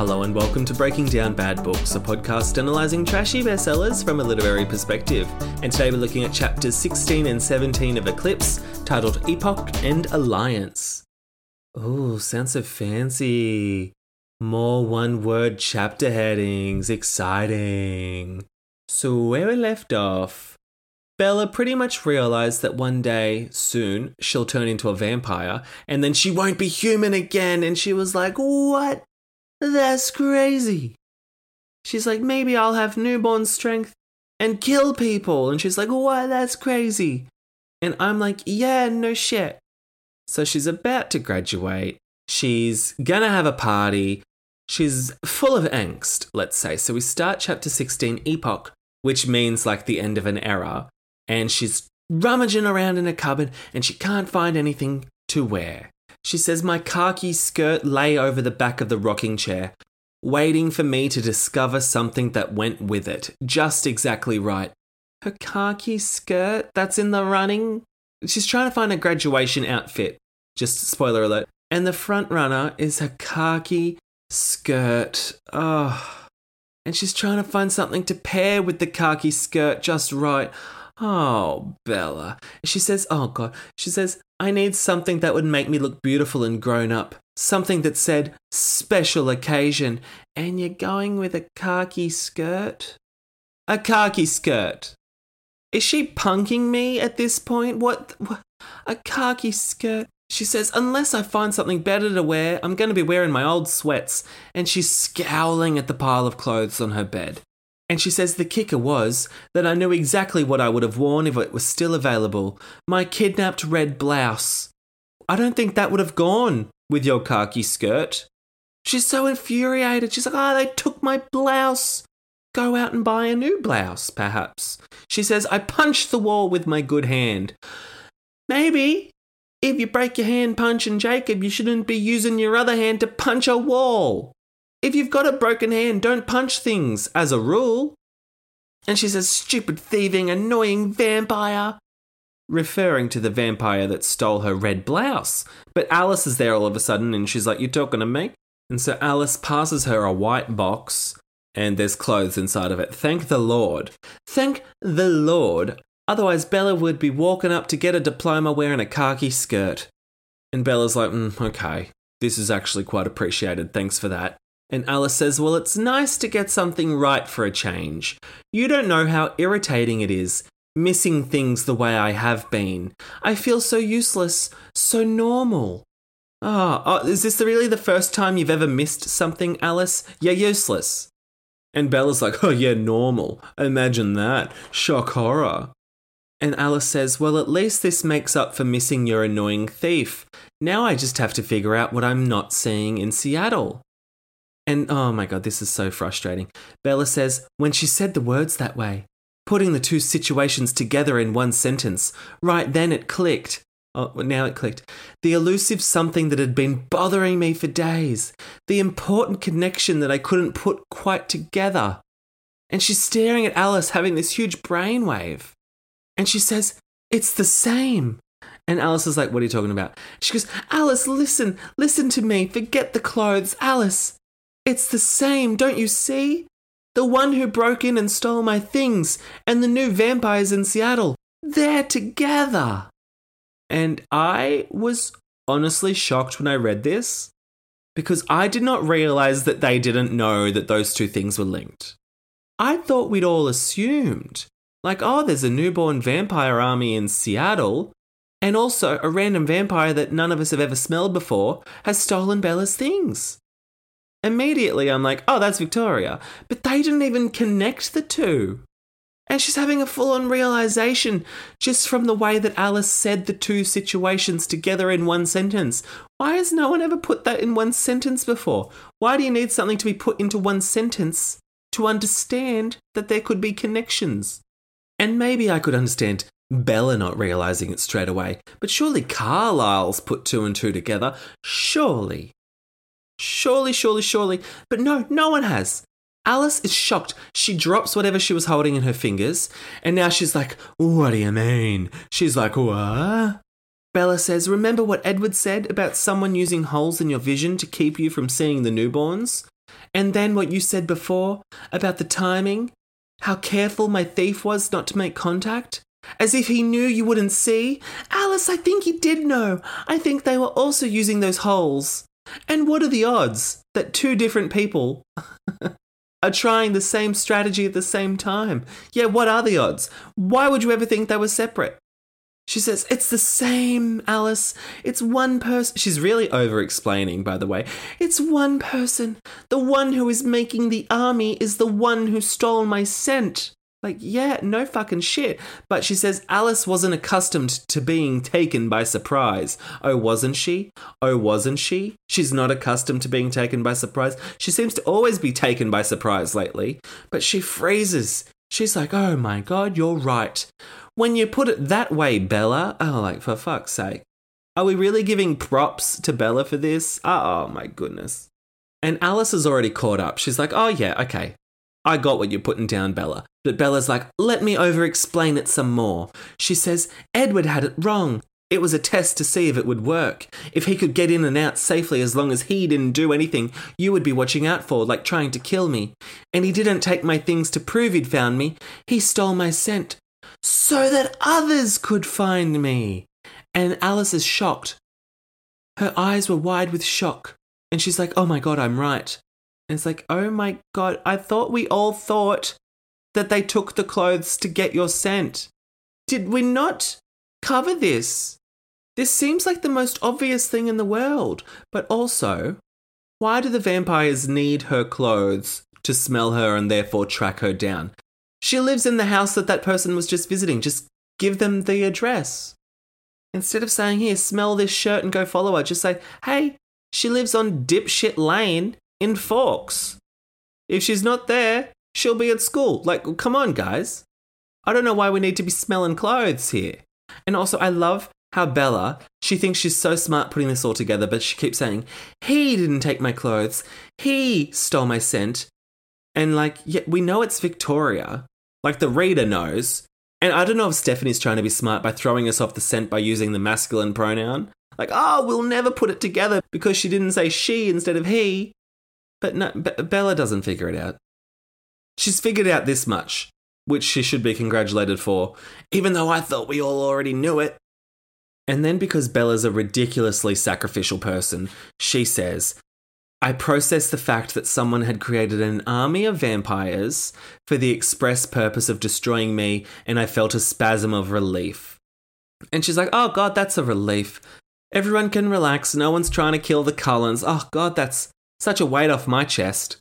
Hello and welcome to Breaking Down Bad Books, a podcast analysing trashy bestsellers from a literary perspective. And today we're looking at chapters 16 and 17 of Eclipse, titled Epoch and Alliance. Ooh, sounds so fancy. More one word chapter headings. Exciting. So, where we left off, Bella pretty much realized that one day, soon, she'll turn into a vampire and then she won't be human again. And she was like, What? That's crazy. She's like, Maybe I'll have newborn strength and kill people. And she's like, What? That's crazy. And I'm like, Yeah, no shit. So she's about to graduate. She's gonna have a party. She's full of angst, let's say. So we start chapter 16, Epoch, which means like the end of an era. And she's rummaging around in a cupboard and she can't find anything to wear. She says, My khaki skirt lay over the back of the rocking chair, waiting for me to discover something that went with it. Just exactly right. Her khaki skirt that's in the running? She's trying to find a graduation outfit. Just spoiler alert. And the front runner is her khaki skirt. Oh. And she's trying to find something to pair with the khaki skirt just right. Oh, Bella. She says, Oh, God. She says, I need something that would make me look beautiful and grown up. Something that said special occasion. And you're going with a khaki skirt? A khaki skirt. Is she punking me at this point? What, what? A khaki skirt? She says, Unless I find something better to wear, I'm going to be wearing my old sweats. And she's scowling at the pile of clothes on her bed. And she says the kicker was that I knew exactly what I would have worn if it was still available my kidnapped red blouse. I don't think that would have gone with your khaki skirt. She's so infuriated. She's like, oh, they took my blouse. Go out and buy a new blouse, perhaps. She says, I punched the wall with my good hand. Maybe if you break your hand punching Jacob, you shouldn't be using your other hand to punch a wall. If you've got a broken hand, don't punch things, as a rule. And she says, stupid, thieving, annoying vampire, referring to the vampire that stole her red blouse. But Alice is there all of a sudden, and she's like, You're talking to me? And so Alice passes her a white box, and there's clothes inside of it. Thank the Lord. Thank the Lord. Otherwise, Bella would be walking up to get a diploma wearing a khaki skirt. And Bella's like, mm, Okay, this is actually quite appreciated. Thanks for that. And Alice says, Well, it's nice to get something right for a change. You don't know how irritating it is, missing things the way I have been. I feel so useless, so normal. Oh, oh is this really the first time you've ever missed something, Alice? You're useless. And Bella's like, Oh, yeah, normal. Imagine that. Shock horror. And Alice says, Well, at least this makes up for missing your annoying thief. Now I just have to figure out what I'm not seeing in Seattle. And oh my god, this is so frustrating. Bella says, when she said the words that way, putting the two situations together in one sentence, right then it clicked. Oh, now it clicked. The elusive something that had been bothering me for days. The important connection that I couldn't put quite together. And she's staring at Alice having this huge brainwave. And she says, It's the same. And Alice is like, What are you talking about? She goes, Alice, listen, listen to me. Forget the clothes. Alice, it's the same, don't you see? The one who broke in and stole my things, and the new vampires in Seattle. They're together. And I was honestly shocked when I read this because I did not realize that they didn't know that those two things were linked. I thought we'd all assumed, like, oh, there's a newborn vampire army in Seattle, and also a random vampire that none of us have ever smelled before has stolen Bella's things. Immediately, I'm like, oh, that's Victoria. But they didn't even connect the two. And she's having a full on realization just from the way that Alice said the two situations together in one sentence. Why has no one ever put that in one sentence before? Why do you need something to be put into one sentence to understand that there could be connections? And maybe I could understand Bella not realizing it straight away, but surely Carlisle's put two and two together. Surely. Surely, surely, surely. But no, no one has. Alice is shocked. She drops whatever she was holding in her fingers, and now she's like, What do you mean? She's like, What? Bella says, Remember what Edward said about someone using holes in your vision to keep you from seeing the newborns? And then what you said before about the timing? How careful my thief was not to make contact? As if he knew you wouldn't see? Alice, I think he did know. I think they were also using those holes. And what are the odds that two different people are trying the same strategy at the same time. Yeah, what are the odds? Why would you ever think they were separate? She says, It's the same, Alice. It's one person. She's really over explaining, by the way. It's one person. The one who is making the army is the one who stole my scent. Like, yeah, no fucking shit. But she says Alice wasn't accustomed to being taken by surprise. Oh, wasn't she? Oh, wasn't she? She's not accustomed to being taken by surprise. She seems to always be taken by surprise lately. But she freezes. She's like, oh my god, you're right. When you put it that way, Bella, oh, like, for fuck's sake. Are we really giving props to Bella for this? Oh, my goodness. And Alice is already caught up. She's like, oh, yeah, okay. I got what you're putting down, Bella. But Bella's like, let me over explain it some more. She says, Edward had it wrong. It was a test to see if it would work. If he could get in and out safely as long as he didn't do anything you would be watching out for, like trying to kill me. And he didn't take my things to prove he'd found me. He stole my scent. So that others could find me. And Alice is shocked. Her eyes were wide with shock. And she's like, oh my god, I'm right. And it's like, oh my god, I thought we all thought that they took the clothes to get your scent. Did we not cover this? This seems like the most obvious thing in the world. But also, why do the vampires need her clothes to smell her and therefore track her down? She lives in the house that that person was just visiting. Just give them the address. Instead of saying, here, smell this shirt and go follow her, just say, hey, she lives on Dipshit Lane in Forks. If she's not there, she'll be at school. Like, come on, guys. I don't know why we need to be smelling clothes here. And also, I love how Bella, she thinks she's so smart putting this all together, but she keeps saying, he didn't take my clothes. He stole my scent. And like, yeah, we know it's Victoria. Like, the reader knows. And I don't know if Stephenie's trying to be smart by throwing us off the scent by using the masculine pronoun. Like, oh, we'll never put it together because she didn't say she instead of he. But no, B- Bella doesn't figure it out. She's figured out this much, which she should be congratulated for, even though I thought we all already knew it. And then, because Bella's a ridiculously sacrificial person, she says, I processed the fact that someone had created an army of vampires for the express purpose of destroying me, and I felt a spasm of relief. And she's like, Oh, God, that's a relief. Everyone can relax. No one's trying to kill the Cullens. Oh, God, that's such a weight off my chest.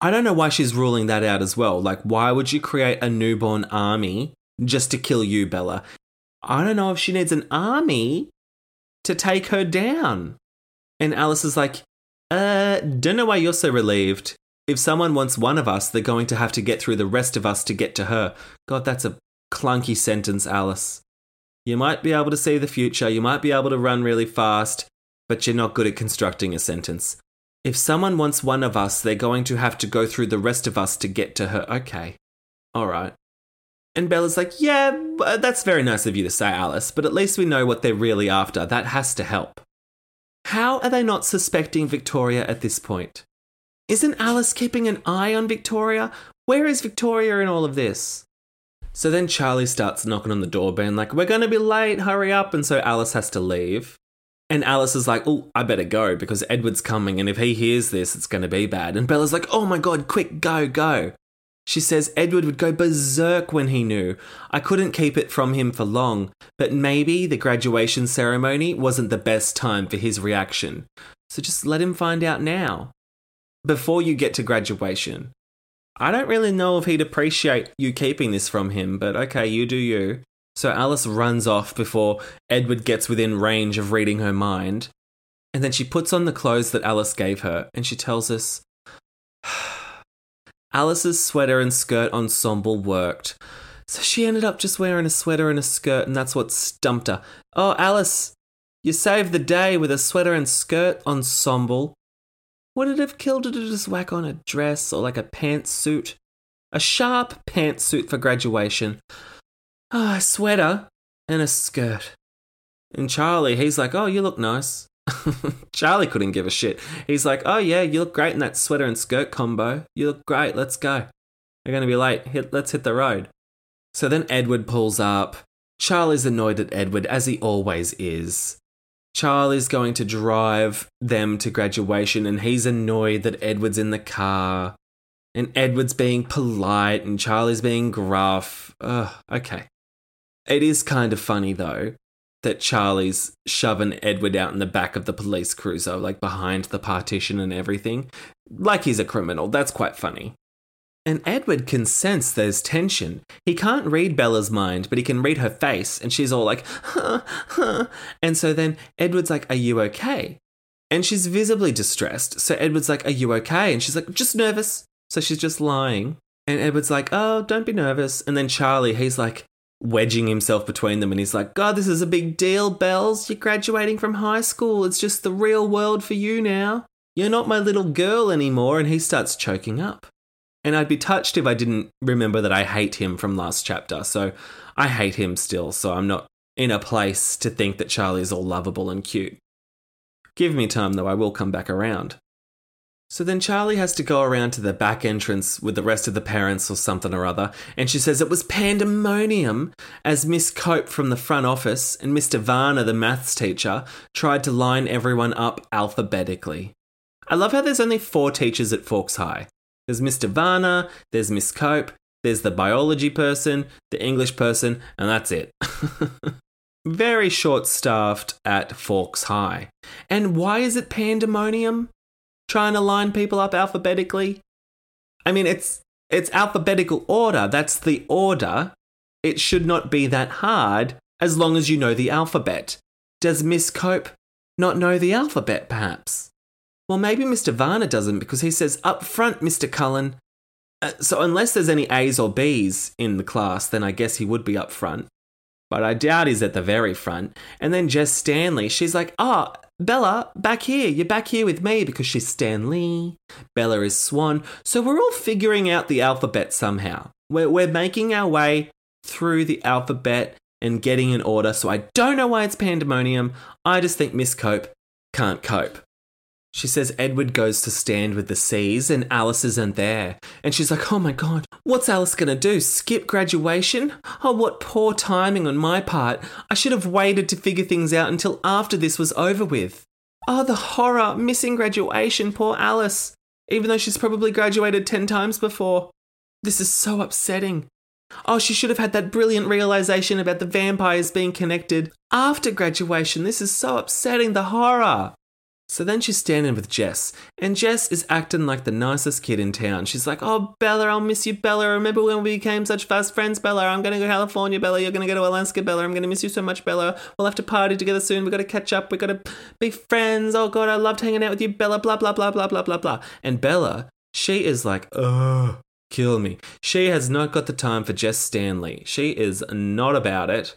I don't know why she's ruling that out as well. Like, why would you create a newborn army just to kill you, Bella? I don't know if she needs an army to take her down. And Alice is like, uh, don't know why you're so relieved. If someone wants one of us, they're going to have to get through the rest of us to get to her. God, that's a clunky sentence, Alice. You might be able to see the future, you might be able to run really fast, but you're not good at constructing a sentence. If someone wants one of us, they're going to have to go through the rest of us to get to her. Okay. All right. And Bella's like, Yeah, uh, that's very nice of you to say, Alice, but at least we know what they're really after. That has to help. How are they not suspecting Victoria at this point? Isn't Alice keeping an eye on Victoria? Where is Victoria in all of this? So then Charlie starts knocking on the door, being like, We're going to be late, hurry up. And so Alice has to leave. And Alice is like, Oh, I better go because Edward's coming. And if he hears this, it's going to be bad. And Bella's like, Oh my God, quick, go, go. She says Edward would go berserk when he knew. I couldn't keep it from him for long, but maybe the graduation ceremony wasn't the best time for his reaction. So just let him find out now. Before you get to graduation. I don't really know if he'd appreciate you keeping this from him, but okay, you do you. So Alice runs off before Edward gets within range of reading her mind. And then she puts on the clothes that Alice gave her and she tells us Alice's sweater and skirt ensemble worked. So she ended up just wearing a sweater and a skirt, and that's what stumped her. Oh, Alice, you saved the day with a sweater and skirt ensemble. Would it have killed her to just whack on a dress or like a pantsuit? A sharp pantsuit for graduation. Oh, a sweater and a skirt. And Charlie, he's like, Oh, you look nice. Charlie couldn't give a shit. He's like, Oh, yeah, you look great in that sweater and skirt combo. You look great. Let's go. We're going to be late. Hit, let's hit the road. So then Edward pulls up. Charlie's annoyed at Edward, as he always is. Charlie's going to drive them to graduation, and he's annoyed that Edward's in the car. And Edward's being polite, and Charlie's being gruff. Ugh, okay. It is kind of funny, though, that Charlie's shoving Edward out in the back of the police cruiser, like behind the partition and everything, like he's a criminal. That's quite funny. And Edward can sense there's tension. He can't read Bella's mind, but he can read her face, and she's all like, huh, huh. And so then Edward's like, Are you okay? And she's visibly distressed. So Edward's like, Are you okay? And she's like, Just nervous. So she's just lying. And Edward's like, Oh, don't be nervous. And then Charlie, he's like, wedging himself between them and he's like, God, this is a big deal, Bells. You're graduating from high school. It's just the real world for you now. You're not my little girl anymore. And he starts choking up. And I'd be touched if I didn't remember that I hate him from last chapter. So I hate him still. So I'm not in a place to think that Charlie's all lovable and cute. Give me time, though, I will come back around. So then Charlie has to go around to the back entrance with the rest of the parents or something or other, and she says it was pandemonium as Miss Cope from the front office and Mr. Varner, the maths teacher, tried to line everyone up alphabetically. I love how there's only four teachers at Forks High. There's Mr. Varner, there's Miss Cope, there's the biology person, the English person, and that's it. Very short staffed at Forks High. And why is it pandemonium? Trying to line people up alphabetically. I mean, it's it's alphabetical order. That's the order. It should not be that hard as long as you know the alphabet. Does Miss Cope not know the alphabet, perhaps? Well, maybe Mr. Varner doesn't because he says, Up front, Mr. Cullen. Uh, so, unless there's any A's or B's in the class, then I guess he would be up front. But I doubt he's at the very front. And then Jess Stanley, she's like, Oh, Bella, back here. You're back here with me because she's Stanley. Bella is Swan. So we're all figuring out the alphabet somehow. We're, we're making our way through the alphabet and getting in order. So I don't know why it's pandemonium. I just think Miss Cope can't cope. She says Edward goes to stand with the C's and Alice isn't there. And she's like, oh my god, what's Alice gonna do? Skip graduation? Oh, what poor timing on my part. I should have waited to figure things out until after this was over with. Oh, the horror, missing graduation, poor Alice. Even though she's probably graduated 10 times before. This is so upsetting. Oh, she should have had that brilliant realization about the vampires being connected after graduation. This is so upsetting, the horror. So then she's standing with Jess, and Jess is acting like the nicest kid in town. She's like, Oh, Bella, I'll miss you, Bella. Remember when we became such fast friends, Bella? I'm going to go to California, Bella. You're going to go to Alaska, Bella. I'm going to miss you so much, Bella. We'll have to party together soon. We've got to catch up. We've got to be friends. Oh, God, I loved hanging out with you, Bella. Blah, blah, blah, blah, blah, blah, blah. And Bella, she is like, Oh, kill me. She has not got the time for Jess Stanley. She is not about it.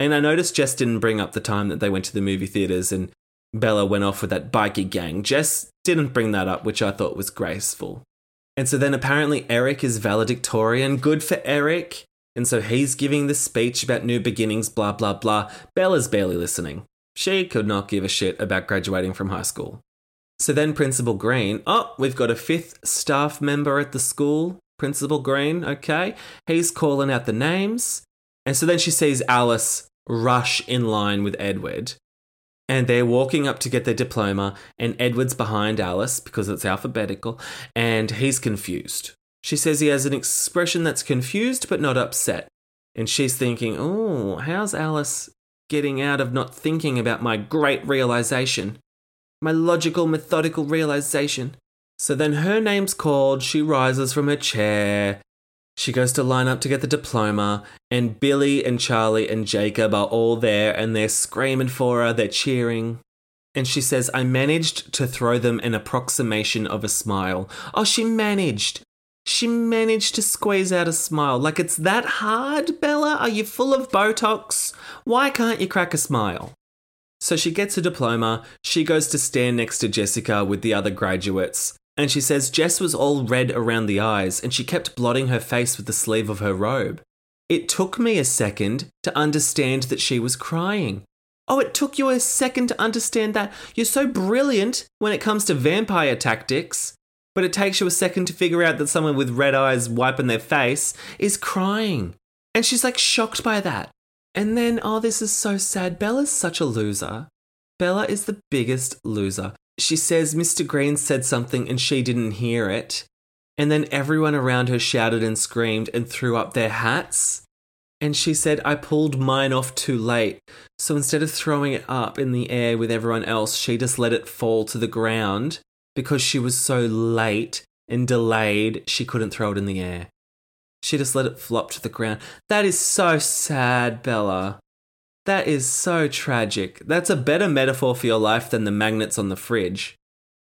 And I noticed Jess didn't bring up the time that they went to the movie theaters and Bella went off with that bikie gang. Jess didn't bring that up, which I thought was graceful. And so then apparently Eric is valedictorian. Good for Eric. And so he's giving the speech about new beginnings, blah, blah, blah. Bella's barely listening. She could not give a shit about graduating from high school. So then Principal Green, oh, we've got a fifth staff member at the school. Principal Green, okay? He's calling out the names. And so then she sees Alice rush in line with Edward. And they're walking up to get their diploma, and Edward's behind Alice because it's alphabetical, and he's confused. She says he has an expression that's confused but not upset. And she's thinking, oh, how's Alice getting out of not thinking about my great realization? My logical, methodical realization. So then her name's called, she rises from her chair, she goes to line up to get the diploma, and Billy and Charlie and Jacob are all there and they're screaming for her, they're cheering. And she says, I managed to throw them an approximation of a smile. Oh, she managed. She managed to squeeze out a smile. Like it's that hard, Bella? Are you full of Botox? Why can't you crack a smile? So she gets her diploma. She goes to stand next to Jessica with the other graduates. And she says Jess was all red around the eyes and she kept blotting her face with the sleeve of her robe. It took me a second to understand that she was crying. Oh, it took you a second to understand that. You're so brilliant when it comes to vampire tactics, but it takes you a second to figure out that someone with red eyes wiping their face is crying. And she's like shocked by that. And then, oh, this is so sad. Bella's such a loser. Bella is the biggest loser she says Mr. Green said something and she didn't hear it. And then everyone around her shouted and screamed and threw up their hats. And she said, I pulled mine off too late. So instead of throwing it up in the air with everyone else, she just let it fall to the ground because she was so late and delayed, she couldn't throw it in the air. She just let it flop to the ground. That is so sad, Bella. That is so tragic. That's a better metaphor for your life than the magnets on the fridge.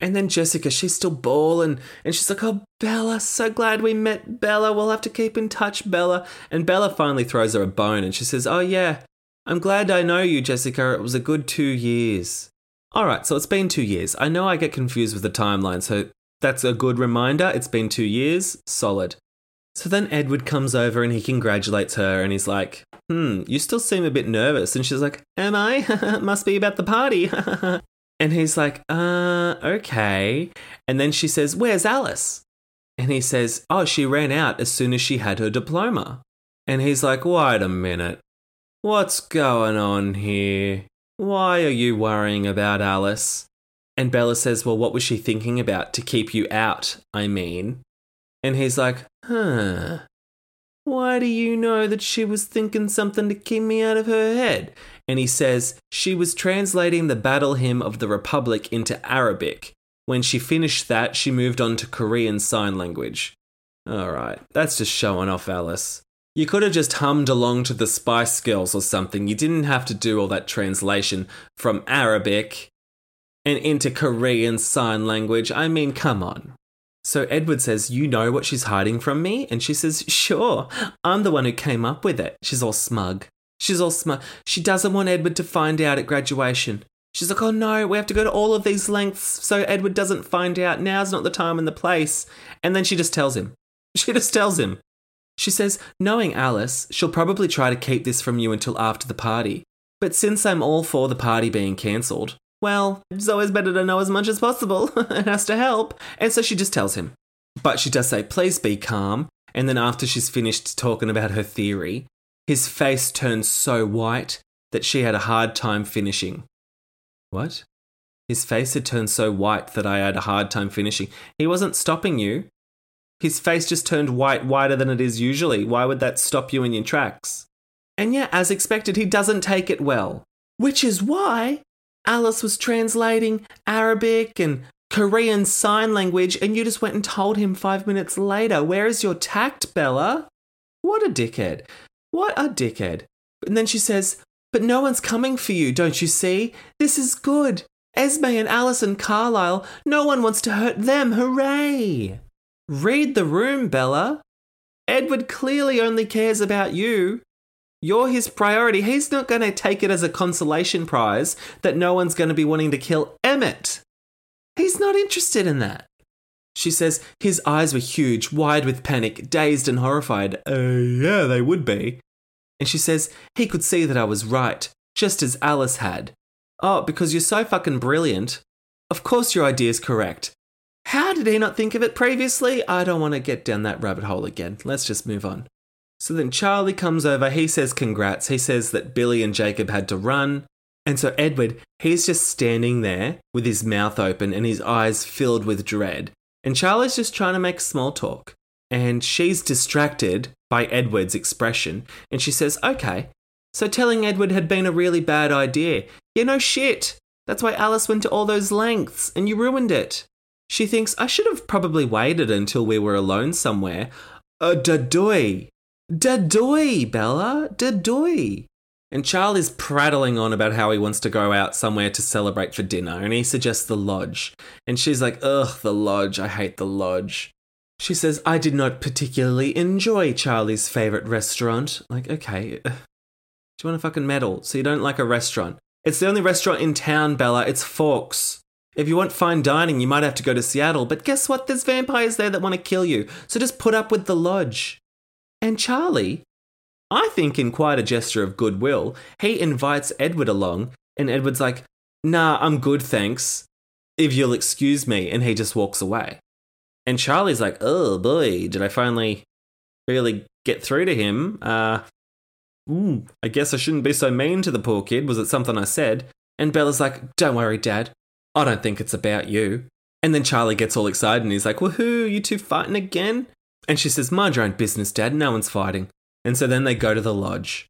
And then Jessica, she's still bawling, and she's like, Oh, Bella, so glad we met Bella. We'll have to keep in touch, Bella. And Bella finally throws her a bone and she says, Oh, yeah, I'm glad I know you, Jessica. It was a good two years. All right, so it's been two years. I know I get confused with the timeline, so that's a good reminder. It's been two years. Solid. So then Edward comes over and he congratulates her and he's like, Hmm, you still seem a bit nervous. And she's like, Am I? Must be about the party. and he's like, Uh, okay. And then she says, Where's Alice? And he says, Oh, she ran out as soon as she had her diploma. And he's like, Wait a minute. What's going on here? Why are you worrying about Alice? And Bella says, Well, what was she thinking about to keep you out? I mean. And he's like, Huh. Why do you know that she was thinking something to keep me out of her head? And he says, She was translating the battle hymn of the Republic into Arabic. When she finished that, she moved on to Korean Sign Language. Alright, that's just showing off, Alice. You could have just hummed along to the Spice Girls or something. You didn't have to do all that translation from Arabic and into Korean Sign Language. I mean, come on. So Edward says, You know what she's hiding from me? And she says, Sure, I'm the one who came up with it. She's all smug. She's all smug. She doesn't want Edward to find out at graduation. She's like, Oh no, we have to go to all of these lengths so Edward doesn't find out. Now's not the time and the place. And then she just tells him. She just tells him. She says, Knowing Alice, she'll probably try to keep this from you until after the party. But since I'm all for the party being cancelled, well, it's always better to know as much as possible. it has to help. And so she just tells him. But she does say, please be calm. And then after she's finished talking about her theory, his face turns so white that she had a hard time finishing. What? His face had turned so white that I had a hard time finishing. He wasn't stopping you. His face just turned white, whiter than it is usually. Why would that stop you in your tracks? And yeah, as expected, he doesn't take it well. Which is why Alice was translating Arabic and Korean Sign Language, and you just went and told him five minutes later. Where is your tact, Bella? What a dickhead. What a dickhead. And then she says, But no one's coming for you, don't you see? This is good. Esme and Alice and Carlisle, no one wants to hurt them. Hooray! Read the room, Bella. Edward clearly only cares about you. You're his priority. He's not going to take it as a consolation prize that no one's going to be wanting to kill Emmett. He's not interested in that. She says his eyes were huge, wide with panic, dazed and horrified. Uh, yeah, they would be. And she says he could see that I was right, just as Alice had. Oh, because you're so fucking brilliant. Of course your idea's correct. How did he not think of it previously? I don't want to get down that rabbit hole again. Let's just move on. So then Charlie comes over. He says congrats. He says that Billy and Jacob had to run. And so Edward, he's just standing there with his mouth open and his eyes filled with dread. And Charlie's just trying to make small talk. And she's distracted by Edward's expression. And she says, Okay, so telling Edward had been a really bad idea. Yeah, no shit. That's why Alice went to all those lengths and you ruined it. She thinks I should have probably waited until we were alone somewhere. Uh, dadoy. Dadoy, Bella. Dadoy. And Charlie's prattling on about how he wants to go out somewhere to celebrate for dinner, and he suggests the lodge. And she's like, ugh, the lodge, I hate the lodge. She says, I did not particularly enjoy Charlie's favourite restaurant. Like, okay, uh, do you want a fucking medal? So you don't like a restaurant? It's the only restaurant in town, Bella. It's Forks. If you want fine dining, you might have to go to Seattle. But guess what? There's vampires there that want to kill you. So just put up with the lodge. And Charlie, I think in quite a gesture of goodwill, he invites Edward along. And Edward's like, nah, I'm good, thanks. If you'll excuse me. And he just walks away. And Charlie's like, oh boy, did I finally really get through to him? Uh, Ooh, I guess I shouldn't be so mean to the poor kid. Was it something I said? And Bella's like, Don't worry, Dad. I don't think it's about you. And then Charlie gets all excited and he's like, Woohoo, you two fighting again? And she says, Mind your own business, Dad. No one's fighting. And so then they go to the lodge.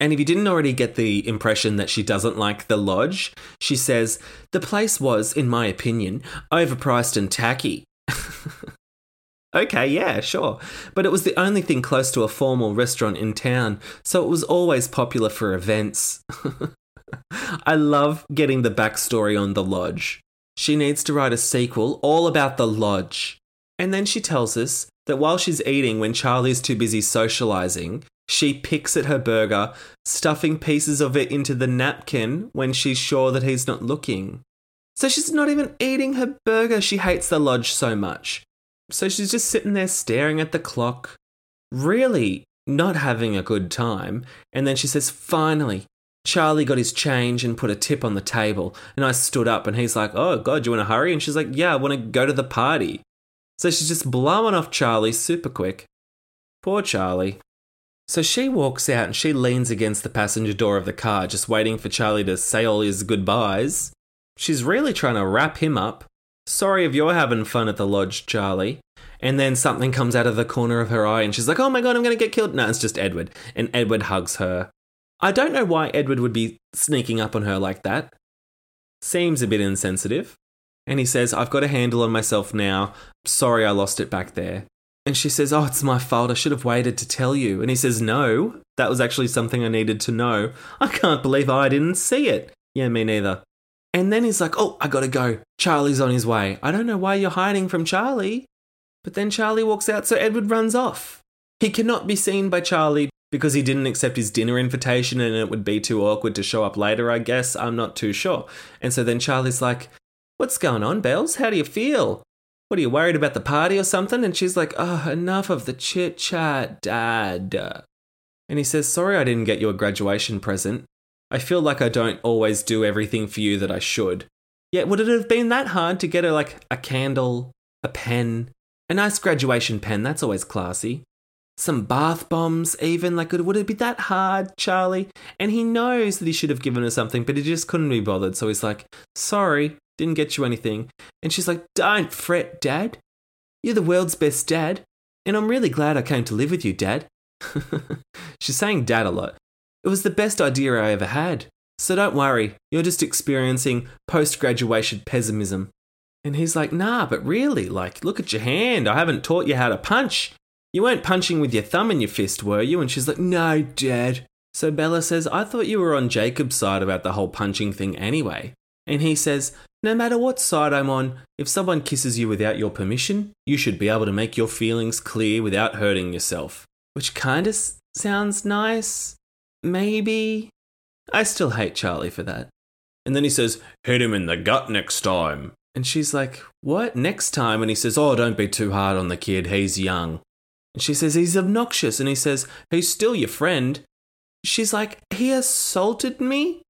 And if you didn't already get the impression that she doesn't like the lodge, she says, The place was, in my opinion, overpriced and tacky. Okay, yeah, sure. But it was the only thing close to a formal restaurant in town, so it was always popular for events. I love getting the backstory on the lodge. She needs to write a sequel all about the lodge. And then she tells us that while she's eating, when Charlie's too busy socializing, she picks at her burger, stuffing pieces of it into the napkin when she's sure that he's not looking. So she's not even eating her burger, she hates the lodge so much. So she's just sitting there staring at the clock, really not having a good time. And then she says, Finally, Charlie got his change and put a tip on the table. And I stood up and he's like, Oh, God, you want to hurry? And she's like, Yeah, I want to go to the party. So she's just blowing off Charlie super quick. Poor Charlie. So she walks out and she leans against the passenger door of the car, just waiting for Charlie to say all his goodbyes. She's really trying to wrap him up. Sorry if you're having fun at the lodge, Charlie. And then something comes out of the corner of her eye and she's like, oh my god, I'm going to get killed. No, it's just Edward. And Edward hugs her. I don't know why Edward would be sneaking up on her like that. Seems a bit insensitive. And he says, I've got a handle on myself now. Sorry I lost it back there. And she says, Oh, it's my fault. I should have waited to tell you. And he says, No, that was actually something I needed to know. I can't believe I didn't see it. Yeah, me neither. And then he's like, Oh, I gotta go. Charlie's on his way. I don't know why you're hiding from Charlie. But then Charlie walks out, so Edward runs off. He cannot be seen by Charlie because he didn't accept his dinner invitation and it would be too awkward to show up later, I guess. I'm not too sure. And so then Charlie's like, What's going on, Bells? How do you feel? What are you worried about the party or something? And she's like, Oh, enough of the chit chat, Dad. And he says, Sorry I didn't get you a graduation present. I feel like I don't always do everything for you that I should. Yet, would it have been that hard to get her like a candle, a pen, a nice graduation pen? That's always classy. Some bath bombs, even. Like, would it be that hard, Charlie? And he knows that he should have given her something, but he just couldn't be bothered. So he's like, Sorry, didn't get you anything. And she's like, Don't fret, Dad. You're the world's best dad. And I'm really glad I came to live with you, Dad. she's saying dad a lot. It was the best idea I ever had. So don't worry, you're just experiencing post graduation pessimism. And he's like, nah, but really, like, look at your hand. I haven't taught you how to punch. You weren't punching with your thumb in your fist, were you? And she's like, no, Dad. So Bella says, I thought you were on Jacob's side about the whole punching thing anyway. And he says, no matter what side I'm on, if someone kisses you without your permission, you should be able to make your feelings clear without hurting yourself. Which kind of sounds nice. Maybe. I still hate Charlie for that. And then he says, hit him in the gut next time. And she's like, what? Next time? And he says, oh, don't be too hard on the kid. He's young. And she says, he's obnoxious. And he says, he's still your friend. She's like, he assaulted me?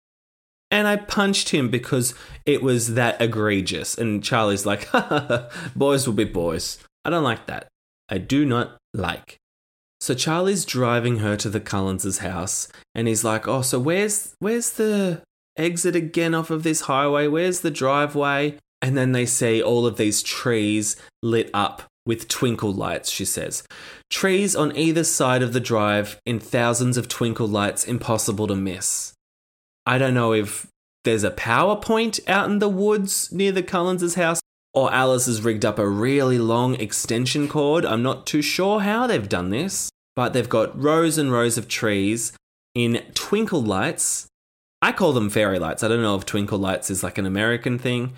And I punched him because it was that egregious. And Charlie's like, boys will be boys. I don't like that. I do not like. So Charlie's driving her to the Cullens' house and he's like, "Oh, so where's where's the exit again off of this highway? Where's the driveway?" And then they see all of these trees lit up with twinkle lights, she says. Trees on either side of the drive in thousands of twinkle lights impossible to miss. I don't know if there's a power point out in the woods near the Cullens' house or Alice has rigged up a really long extension cord. I'm not too sure how they've done this, but they've got rows and rows of trees in twinkle lights. I call them fairy lights. I don't know if twinkle lights is like an American thing.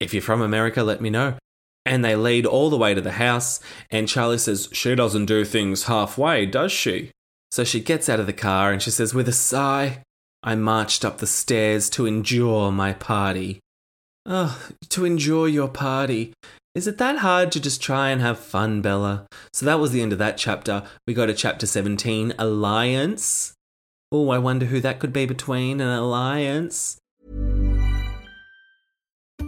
If you're from America, let me know. And they lead all the way to the house, and Charlie says, She doesn't do things halfway, does she? So she gets out of the car and she says, with a sigh, I marched up the stairs to endure my party. Oh, to enjoy your party. Is it that hard to just try and have fun, Bella? So that was the end of that chapter. We go to chapter 17, Alliance. Oh, I wonder who that could be between an alliance.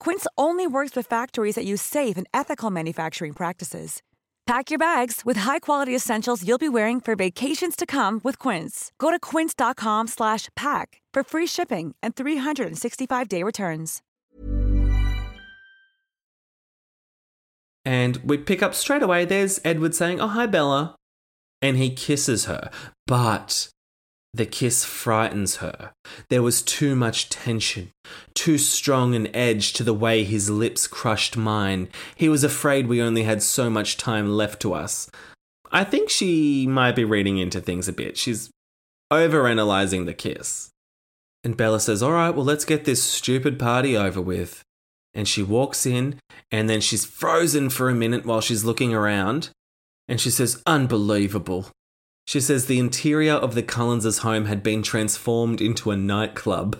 Quince only works with factories that use safe and ethical manufacturing practices. Pack your bags with high-quality essentials you'll be wearing for vacations to come with Quince. Go to quince.com/pack for free shipping and 365-day returns. And we pick up straight away. There's Edward saying, Oh, hi, Bella. And he kisses her. But the kiss frightens her. There was too much tension, too strong an edge to the way his lips crushed mine. He was afraid we only had so much time left to us. I think she might be reading into things a bit. She's overanalyzing the kiss. And Bella says, All right, well, let's get this stupid party over with. And she walks in, and then she's frozen for a minute while she's looking around. And she says, Unbelievable. She says the interior of the Cullens' home had been transformed into a nightclub.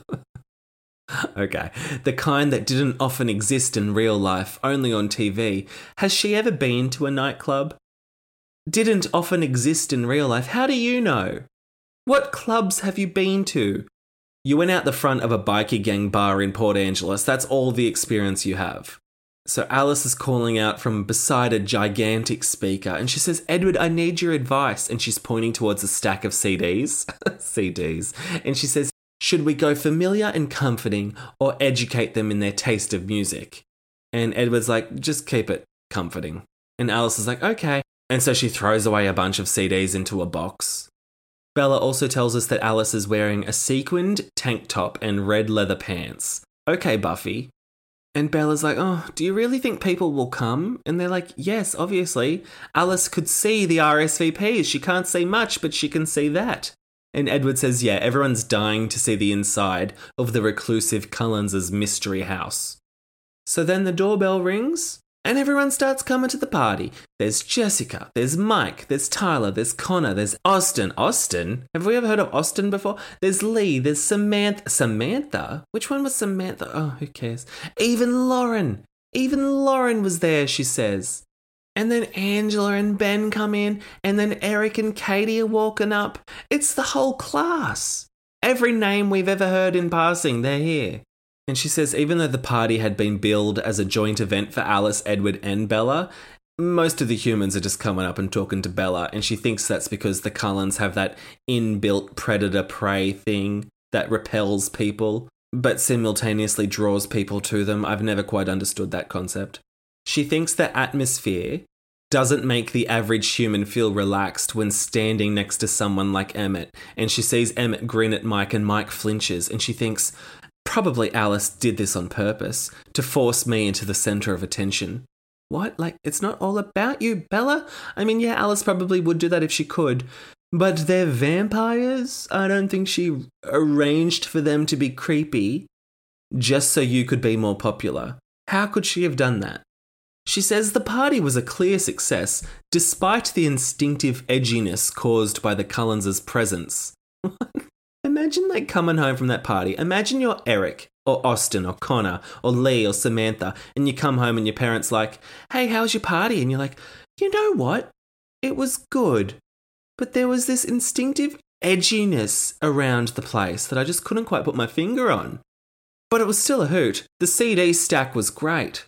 okay, the kind that didn't often exist in real life, only on TV. Has she ever been to a nightclub? Didn't often exist in real life. How do you know? What clubs have you been to? You went out the front of a bikie gang bar in Port Angeles. That's all the experience you have. So Alice is calling out from beside a gigantic speaker and she says, Edward, I need your advice. And she's pointing towards a stack of CDs. CDs. And she says, Should we go familiar and comforting or educate them in their taste of music? And Edward's like, Just keep it comforting. And Alice is like, Okay. And so she throws away a bunch of CDs into a box. Bella also tells us that Alice is wearing a sequined tank top and red leather pants. Okay, Buffy, And Bella's like, Oh, do you really think people will come? And they're like, Yes, obviously. Alice could see the RSVPs. She can't see much, but she can see that. And Edward says, Yeah, everyone's dying to see the inside of the reclusive Cullens' mystery house. So then the doorbell rings, and everyone starts coming to the party. There's Jessica, there's Mike, there's Tyler, there's Connor, there's Austin. Austin? Have we ever heard of Austin before? There's Lee, there's Samantha. Samantha? Which one was Samantha? Oh, who cares? Even Lauren. Even Lauren was there, she says. And then Angela and Ben come in, and then Eric and Katie are walking up. It's the whole class. Every name we've ever heard in passing, they're here. And she says even though the party had been billed as a joint event for Alice, Edward, and Bella, most of the humans are just coming up and talking to Bella, and she thinks that's because the Cullens have that inbuilt predator prey thing that repels people, but simultaneously draws people to them. I've never quite understood that concept. She thinks that atmosphere doesn't make the average human feel relaxed when standing next to someone like Emmett. And she sees Emmett grin at Mike, and Mike flinches, and she thinks, probably Alice did this on purpose to force me into the center of attention. What? Like, it's not all about you, Bella? I mean, yeah, Alice probably would do that if she could, but they're vampires? I don't think she arranged for them to be creepy just so you could be more popular. How could she have done that? She says the party was a clear success despite the instinctive edginess caused by the Cullens' presence. Imagine like coming home from that party. Imagine you're Eric or Austin or Connor or Lee or Samantha and you come home and your parents like, "Hey, how's your party?" and you're like, "You know what? It was good." But there was this instinctive edginess around the place that I just couldn't quite put my finger on. But it was still a hoot. The CD stack was great.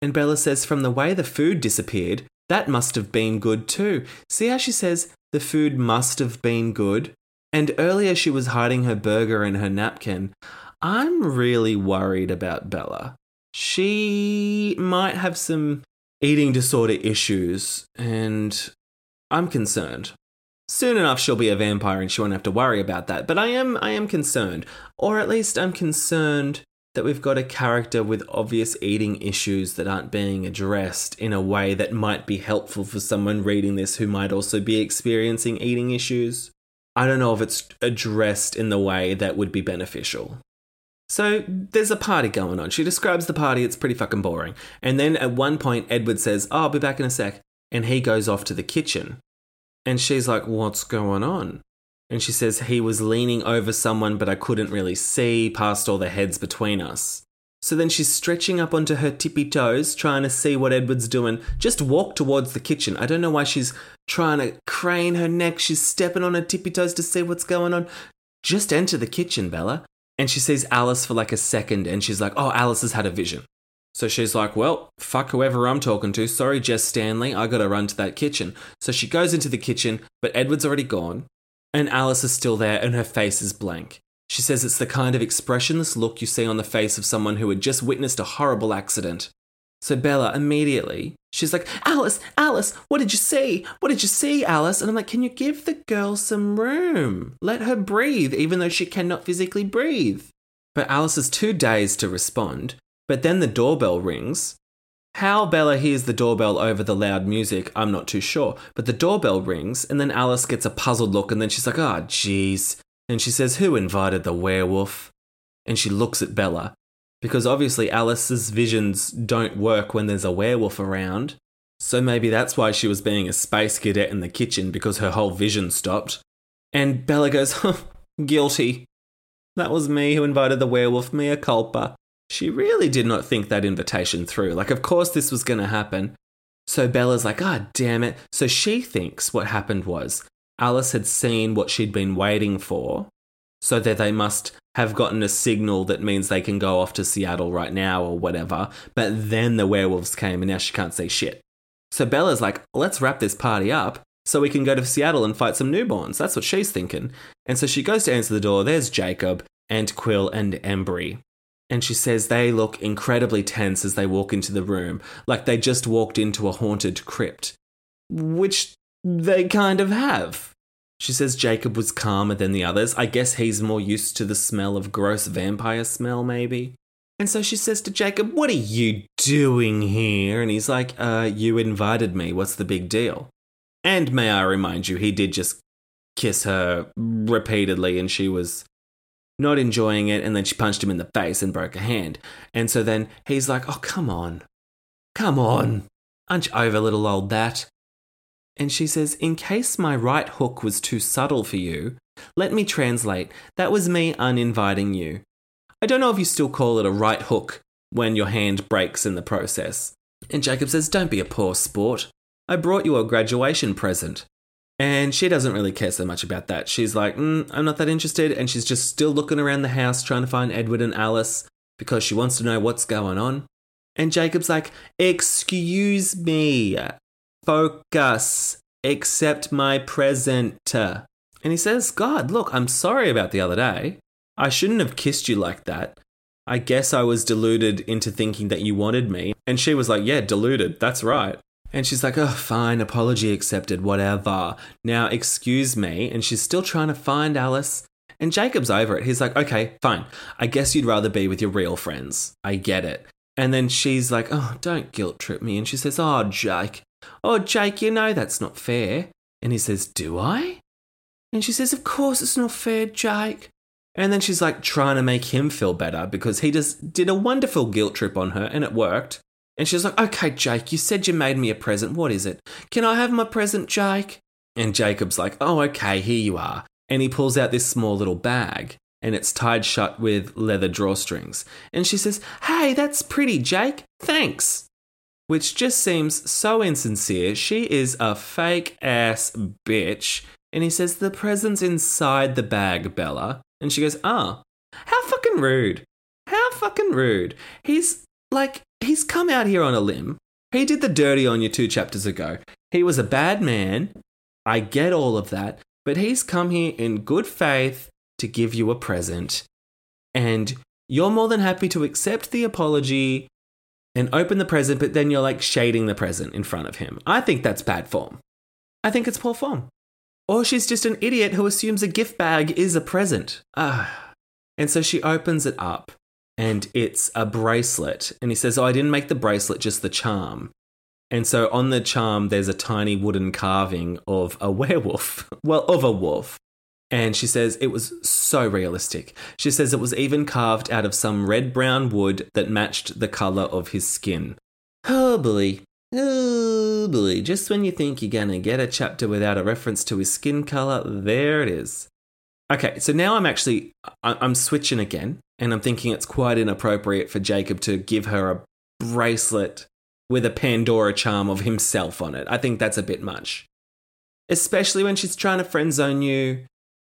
And Bella says, from the way the food disappeared, that must have been good too. See how she says the food must have been good? And earlier she was hiding her burger in her napkin. I'm really worried about Bella. She might have some eating disorder issues, and I'm concerned. Soon enough she'll be a vampire and she won't have to worry about that, but I am I am concerned. Or at least I'm concerned that we've got a character with obvious eating issues that aren't being addressed in a way that might be helpful for someone reading this who might also be experiencing eating issues. I don't know if it's addressed in the way that would be beneficial. So there's a party going on. She describes the party, it's pretty fucking boring. And then at one point, Edward says, oh, I'll be back in a sec. And he goes off to the kitchen. And she's like, What's going on? And she says, He was leaning over someone, but I couldn't really see past all the heads between us. So then she's stretching up onto her tippy toes, trying to see what Edward's doing. Just walk towards the kitchen. I don't know why she's trying to crane her neck. She's stepping on her tippy toes to see what's going on. Just enter the kitchen, Bella. And she sees Alice for like a second and she's like, oh, Alice has had a vision. So she's like, well, fuck whoever I'm talking to. Sorry, Jess Stanley. I gotta run to that kitchen. So she goes into the kitchen, but Edward's already gone. And Alice is still there and her face is blank. She says it's the kind of expressionless look you see on the face of someone who had just witnessed a horrible accident. So Bella immediately, she's like, Alice, Alice, what did you see? What did you see, Alice? And I'm like, can you give the girl some room? Let her breathe, even though she cannot physically breathe. But Alice is too dazed to respond. But then the doorbell rings. How Bella hears the doorbell over the loud music, I'm not too sure. But the doorbell rings, and then Alice gets a puzzled look, and then she's like, oh, jeez. And she says, Who invited the werewolf? And she looks at Bella. Because obviously Alice's visions don't work when there's a werewolf around. So maybe that's why she was being a space cadet in the kitchen because her whole vision stopped. And Bella goes, Guilty. That was me who invited the werewolf, mea culpa. She really did not think that invitation through. Like, of course, this was going to happen. So Bella's like, ah, oh, damn it. So she thinks what happened was Alice had seen what she'd been waiting for, so that they must have gotten a signal that means they can go off to Seattle right now or whatever. But then the werewolves came and now she can't see shit. So Bella's like, let's wrap this party up so we can go to Seattle and fight some newborns. That's what she's thinking. And so she goes to answer the door. There's Jacob and Quill and Embry. And she says they look incredibly tense as they walk into the room, like they just walked into a haunted crypt. Which they kind of have. She says Jacob was calmer than the others. I guess he's more used to the smell of gross vampire smell, maybe. And so she says to Jacob, What are you doing here? And he's like, uh, You invited me. What's the big deal? And may I remind you, he did just kiss her repeatedly and she was not enjoying it. And then she punched him in the face and broke a hand. And so then he's like, Oh, come on. Come on. You over little old that? And she says, In case my right hook was too subtle for you, let me translate. That was me uninviting you. I don't know if you still call it a right hook when your hand breaks in the process. And Jacob says, Don't be a poor sport. I brought you a graduation present. And she doesn't really care so much about that. She's like, mm, I'm not that interested. And she's just still looking around the house trying to find Edward and Alice because she wants to know what's going on. And Jacob's like, Excuse me. Focus. Accept my present. And he says, God, look, I'm sorry about the other day. I shouldn't have kissed you like that. I guess I was deluded into thinking that you wanted me. And she was like, Yeah, deluded. That's right. And she's like, Oh, fine, apology accepted, whatever. Now, excuse me. And she's still trying to find Alice. And Jacob's over it. He's like, Okay, fine. I guess you'd rather be with your real friends. I get it. And then she's like, Oh, don't guilt trip me. And she says, Oh, Jake. Oh, Jake, you know that's not fair. And he says, Do I? And she says, Of course it's not fair, Jake. And then she's like trying to make him feel better because he just did a wonderful guilt trip on her and it worked. And she's like, Okay, Jake, you said you made me a present. What is it? Can I have my present, Jake? And Jacob's like, Oh, okay, here you are. And he pulls out this small little bag and it's tied shut with leather drawstrings. And she says, Hey, that's pretty, Jake. Thanks. Which just seems so insincere. She is a fake ass bitch. And he says, The present's inside the bag, Bella. And she goes, Ah, oh, how fucking rude. How fucking rude. He's like, he's come out here on a limb. He did the dirty on you two chapters ago. He was a bad man. I get all of that. But he's come here in good faith to give you a present. And you're more than happy to accept the apology and open the present, but then you're like shading the present in front of him. I think that's bad form. I think it's poor form. Or she's just an idiot who assumes a gift bag is a present. Ah. And so she opens it up and it's a bracelet. And he says, Oh, I didn't make the bracelet, just the charm. And so on the charm, there's a tiny wooden carving of a werewolf. well, of a wolf. And she says it was so realistic. She says it was even carved out of some red brown wood that matched the colour of his skin. Oh boy. Oh boy. Just when you think you're gonna get a chapter without a reference to his skin colour, there it is. Okay, so now I'm actually I'm switching again, and I'm thinking it's quite inappropriate for Jacob to give her a bracelet with a Pandora charm of himself on it. I think that's a bit much. Especially when she's trying to friend zone you.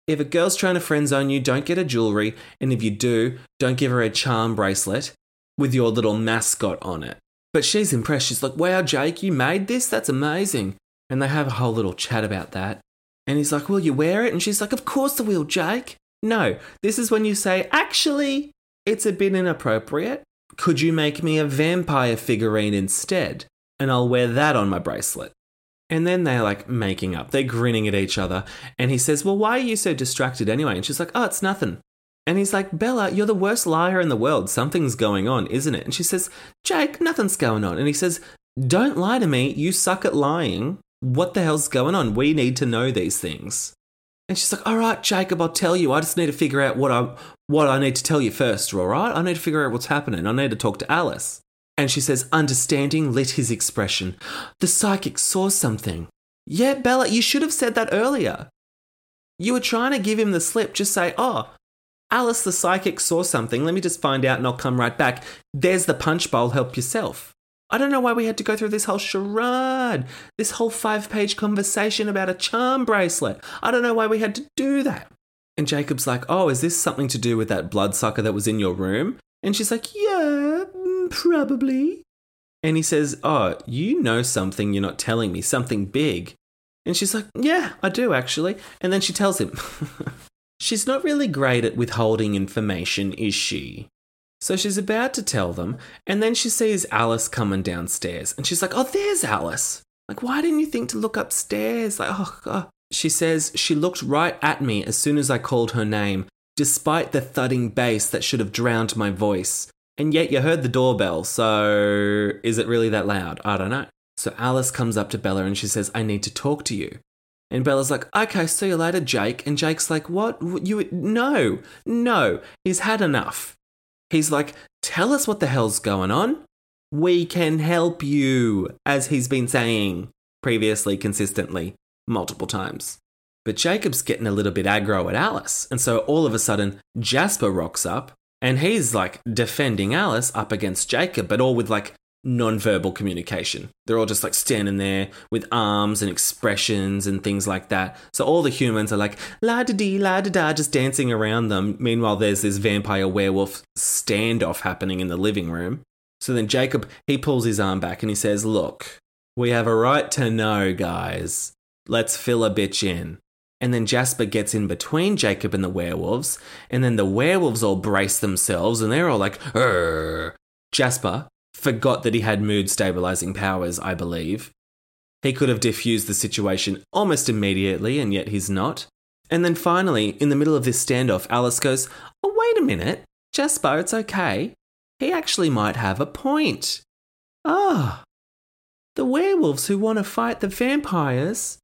If a girl's trying to friend zone you, don't get a jewelry, and if you do, don't give her a charm bracelet with your little mascot on it. But she's impressed. She's like, wow, Jake, you made this? That's amazing. And they have a whole little chat about that. And he's like, will you wear it? And she's like, of course I will, Jake. No, this is when you say, actually, it's a bit inappropriate. Could you make me a vampire figurine instead? And I'll wear that on my bracelet. And then they're like making up. They're grinning at each other. And he says, Well, why are you so distracted anyway? And she's like, Oh, it's nothing. And he's like, Bella, you're the worst liar in the world. Something's going on, isn't it? And she says, Jake, nothing's going on. And he says, Don't lie to me. You suck at lying. What the hell's going on? We need to know these things. And she's like, All right, Jacob, I'll tell you. I just need to figure out what I what I need to tell you first, all right? I need to figure out what's happening. I need to talk to Alice. And she says, Understanding lit his expression. The psychic saw something. Yeah, Bella, you should have said that earlier. You were trying to give him the slip. Just say, Oh, Alice the psychic saw something. Let me just find out and I'll come right back. There's the punch bowl. Help yourself. I don't know why we had to go through this whole charade, this whole five page conversation about a charm bracelet. I don't know why we had to do that. And Jacob's like, Oh, is this something to do with that bloodsucker that was in your room? And she's like, Yeah, probably. And he says, Oh, you know something you're not telling me, something big. And she's like, Yeah, I do actually. And then she tells him, She's not really great at withholding information, is she? So she's about to tell them, and then she sees Alice coming downstairs, and she's like, Oh, there's Alice. Like, why didn't you think to look upstairs? Like, oh, God. Oh. She says she looked right at me as soon as I called her name, despite the thudding bass that should have drowned my voice. And yet you heard the doorbell, so is it really that loud? I don't know. So Alice comes up to Bella and she says, I need to talk to you. And Bella's like, okay, see you later, Jake. And Jake's like, what? You, no, no, he's had enough. He's like, tell us what the hell's going on. We can help you, as he's been saying previously consistently, multiple times. But Jacob's getting a little bit aggro at Alice. And so all of a sudden, Jasper rocks up and he's like defending Alice up against Jacob, but all with like non-verbal communication. They're all just like standing there with arms and expressions and things like that. So all the humans are like la da dee la da da just dancing around them. Meanwhile, there's this vampire werewolf standoff happening in the living room. So then Jacob he pulls his arm back and he says, "Look, we have a right to know, guys. Let's fill a bitch in." And then Jasper gets in between Jacob and the werewolves, and then the werewolves all brace themselves and they're all like, Urgh. Jasper, forgot that he had mood stabilizing powers, I believe. He could have diffused the situation almost immediately, and yet he's not. And then finally, in the middle of this standoff, Alice goes, Oh, wait a minute. Jasper, it's okay. He actually might have a point. Ah, the werewolves who want to fight the vampires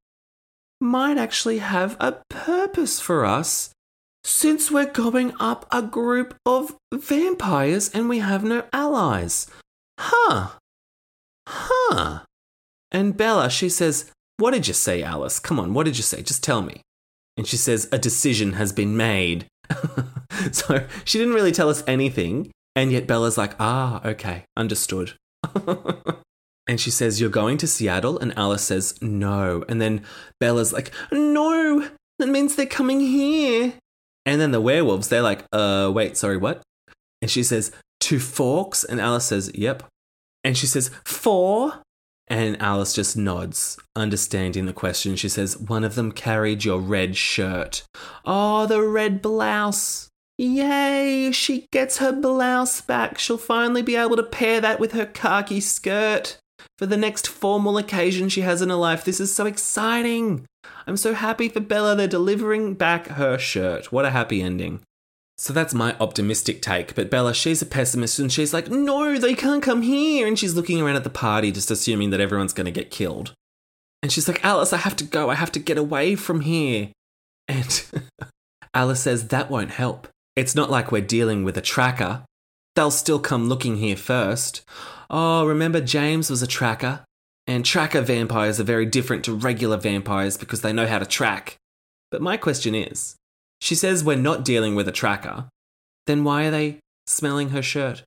might actually have a purpose for us since we're going up a group of vampires and we have no allies. Huh. Huh. And Bella, she says, What did you say, Alice? Come on, what did you say? Just tell me. And she says, A decision has been made. so she didn't really tell us anything. And yet Bella's like, Ah, okay, understood. and she says, You're going to Seattle? And Alice says, No. And then Bella's like, No, that means they're coming here. And then the werewolves, they're like, Uh, wait, sorry, what? And she says, To Forks? And Alice says, Yep. And she says, Four? And Alice just nods, understanding the question. She says, One of them carried your red shirt. Oh, the red blouse. Yay, she gets her blouse back. She'll finally be able to pair that with her khaki skirt for the next formal occasion she has in her life. This is so exciting. I'm so happy for Bella. They're delivering back her shirt. What a happy ending. So that's my optimistic take. But Bella, she's a pessimist and she's like, no, they can't come here. And she's looking around at the party, just assuming that everyone's going to get killed. And she's like, Alice, I have to go. I have to get away from here. And Alice says, that won't help. It's not like we're dealing with a tracker. They'll still come looking here first. Oh, remember James was a tracker? And tracker vampires are very different to regular vampires because they know how to track. But my question is she says we're not dealing with a tracker. Then why are they smelling her shirt?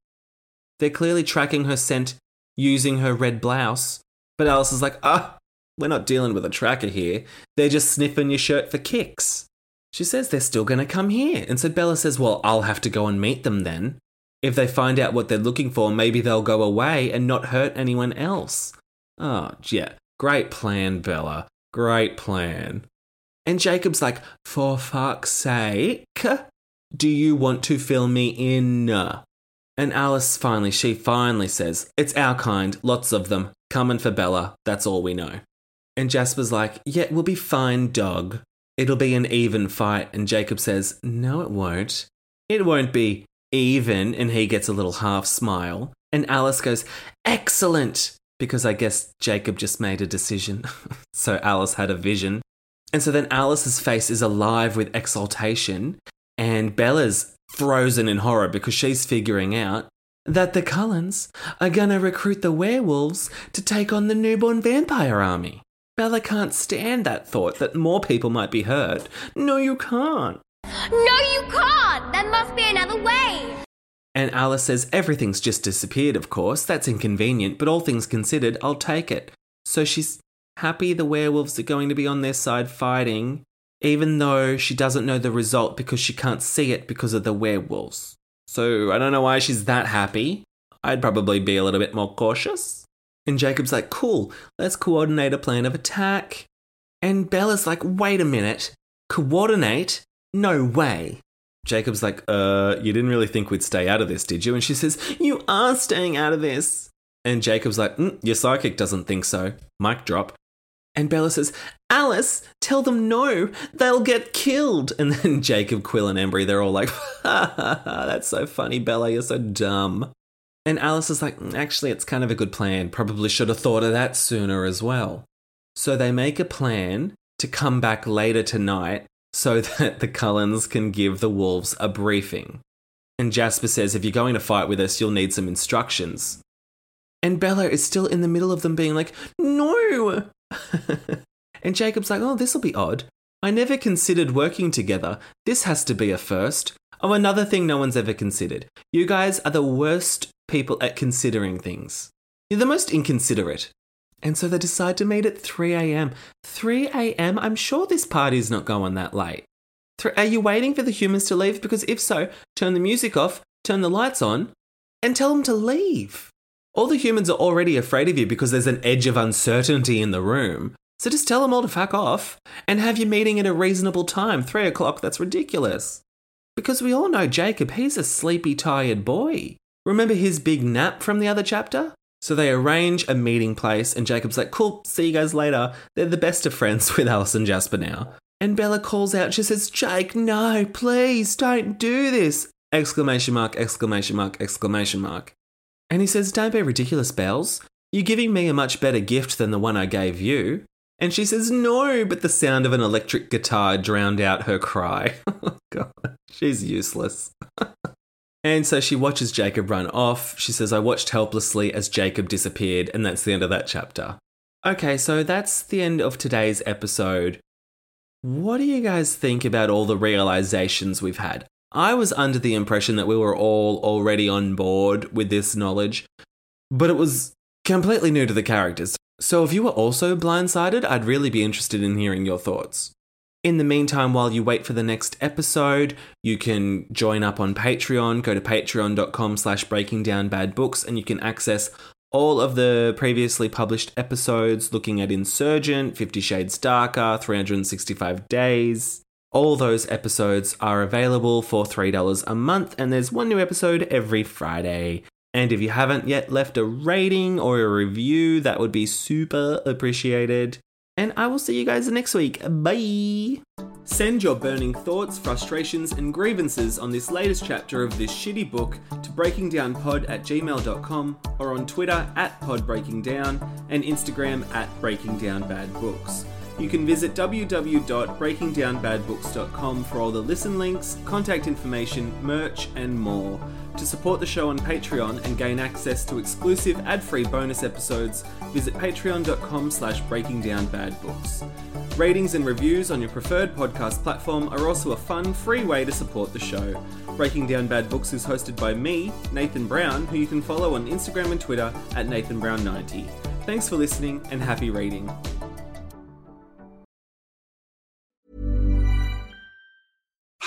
They're clearly tracking her scent using her red blouse. But Alice is like, ah, oh, we're not dealing with a tracker here. They're just sniffing your shirt for kicks. She says they're still going to come here. And so Bella says, well, I'll have to go and meet them then. If they find out what they're looking for, maybe they'll go away and not hurt anyone else. Oh, yeah. Great plan, Bella. Great plan. And Jacob's like, for fuck's sake, do you want to fill me in? And Alice finally, she finally says, it's our kind, lots of them, coming for Bella, that's all we know. And Jasper's like, yeah, we'll be fine, dog. It'll be an even fight. And Jacob says, no, it won't. It won't be even. And he gets a little half smile. And Alice goes, excellent. Because I guess Jacob just made a decision. so Alice had a vision. And so then Alice's face is alive with exultation, and Bella's frozen in horror because she's figuring out that the Cullens are to recruit the werewolves to take on the newborn vampire army. Bella can't stand that thought that more people might be hurt. No, you can't. No, you can't! There must be another way! And Alice says everything's just disappeared, of course. That's inconvenient, but all things considered, I'll take it. So she's happy the werewolves are going to be on their side fighting, even though she doesn't know the result because she can't see it because of the werewolves. So I don't know why she's that happy. I'd probably be a little bit more cautious. And Jacob's like, cool, let's coordinate a plan of attack. And Bella's like, wait a minute, coordinate? No way. Jacob's like, uh, you didn't really think we'd stay out of this, did you? And she says, you are staying out of this. And Jacob's like, mm, your psychic doesn't think so. Mic drop. And Bella says, Alice, tell them no, they'll get killed. And then Jacob, Quill, and Embry, they're all like, ha ha ha, that's so funny, Bella, you're so dumb. And Alice is like, "Mm, actually, it's kind of a good plan. Probably should have thought of that sooner as well. So they make a plan to come back later tonight so that the Cullens can give the wolves a briefing. And Jasper says, if you're going to fight with us, you'll need some instructions. And Bella is still in the middle of them being like, no. and Jacob's like, oh, this will be odd. I never considered working together. This has to be a first. Oh, another thing no one's ever considered. You guys are the worst people at considering things. You're the most inconsiderate. And so they decide to meet at 3 a.m. 3 a.m.? I'm sure this party's not going that late. Are you waiting for the humans to leave? Because if so, turn the music off, turn the lights on, and tell them to leave. All the humans are already afraid of you because there's an edge of uncertainty in the room. So just tell them all to fuck off and have your meeting at a reasonable time. Three o'clock, that's ridiculous. Because we all know Jacob, he's a sleepy, tired boy. Remember his big nap from the other chapter? So they arrange a meeting place, and Jacob's like, Cool, see you guys later. They're the best of friends with Alice and Jasper now. And Bella calls out, she says, Jake, no, please don't do this! Exclamation mark, exclamation mark, exclamation mark. And he says, Don't be ridiculous, Bells. You're giving me a much better gift than the one I gave you. And she says, No, but the sound of an electric guitar drowned out her cry. oh, God, she's useless. and so she watches Jacob run off. She says, I watched helplessly as Jacob disappeared. And that's the end of that chapter. Okay, so that's the end of today's episode. What do you guys think about all the realizations we've had? I was under the impression that we were all already on board with this knowledge, but it was completely new to the characters. So if you were also blindsided, I'd really be interested in hearing your thoughts. In the meantime, while you wait for the next episode, you can join up on Patreon. Go to patreon.com slash breaking down bad books and you can access all of the previously published episodes looking at Insurgent, Fifty Shades Darker, 365 Days. All those episodes are available for $3 a month, and there's one new episode every Friday. And if you haven't yet left a rating or a review, that would be super appreciated. And I will see you guys next week. Bye! Send your burning thoughts, frustrations, and grievances on this latest chapter of this shitty book to breakingdownpod at gmail.com or on Twitter at podbreakingdown and Instagram at breakingdownbadbooks. You can visit www.breakingdownbadbooks.com for all the listen links, contact information, merch, and more. To support the show on Patreon and gain access to exclusive ad-free bonus episodes, visit patreon.com slash breakingdownbadbooks. Ratings and reviews on your preferred podcast platform are also a fun, free way to support the show. Breaking Down Bad Books is hosted by me, Nathan Brown, who you can follow on Instagram and Twitter at NathanBrown90. Thanks for listening and happy reading.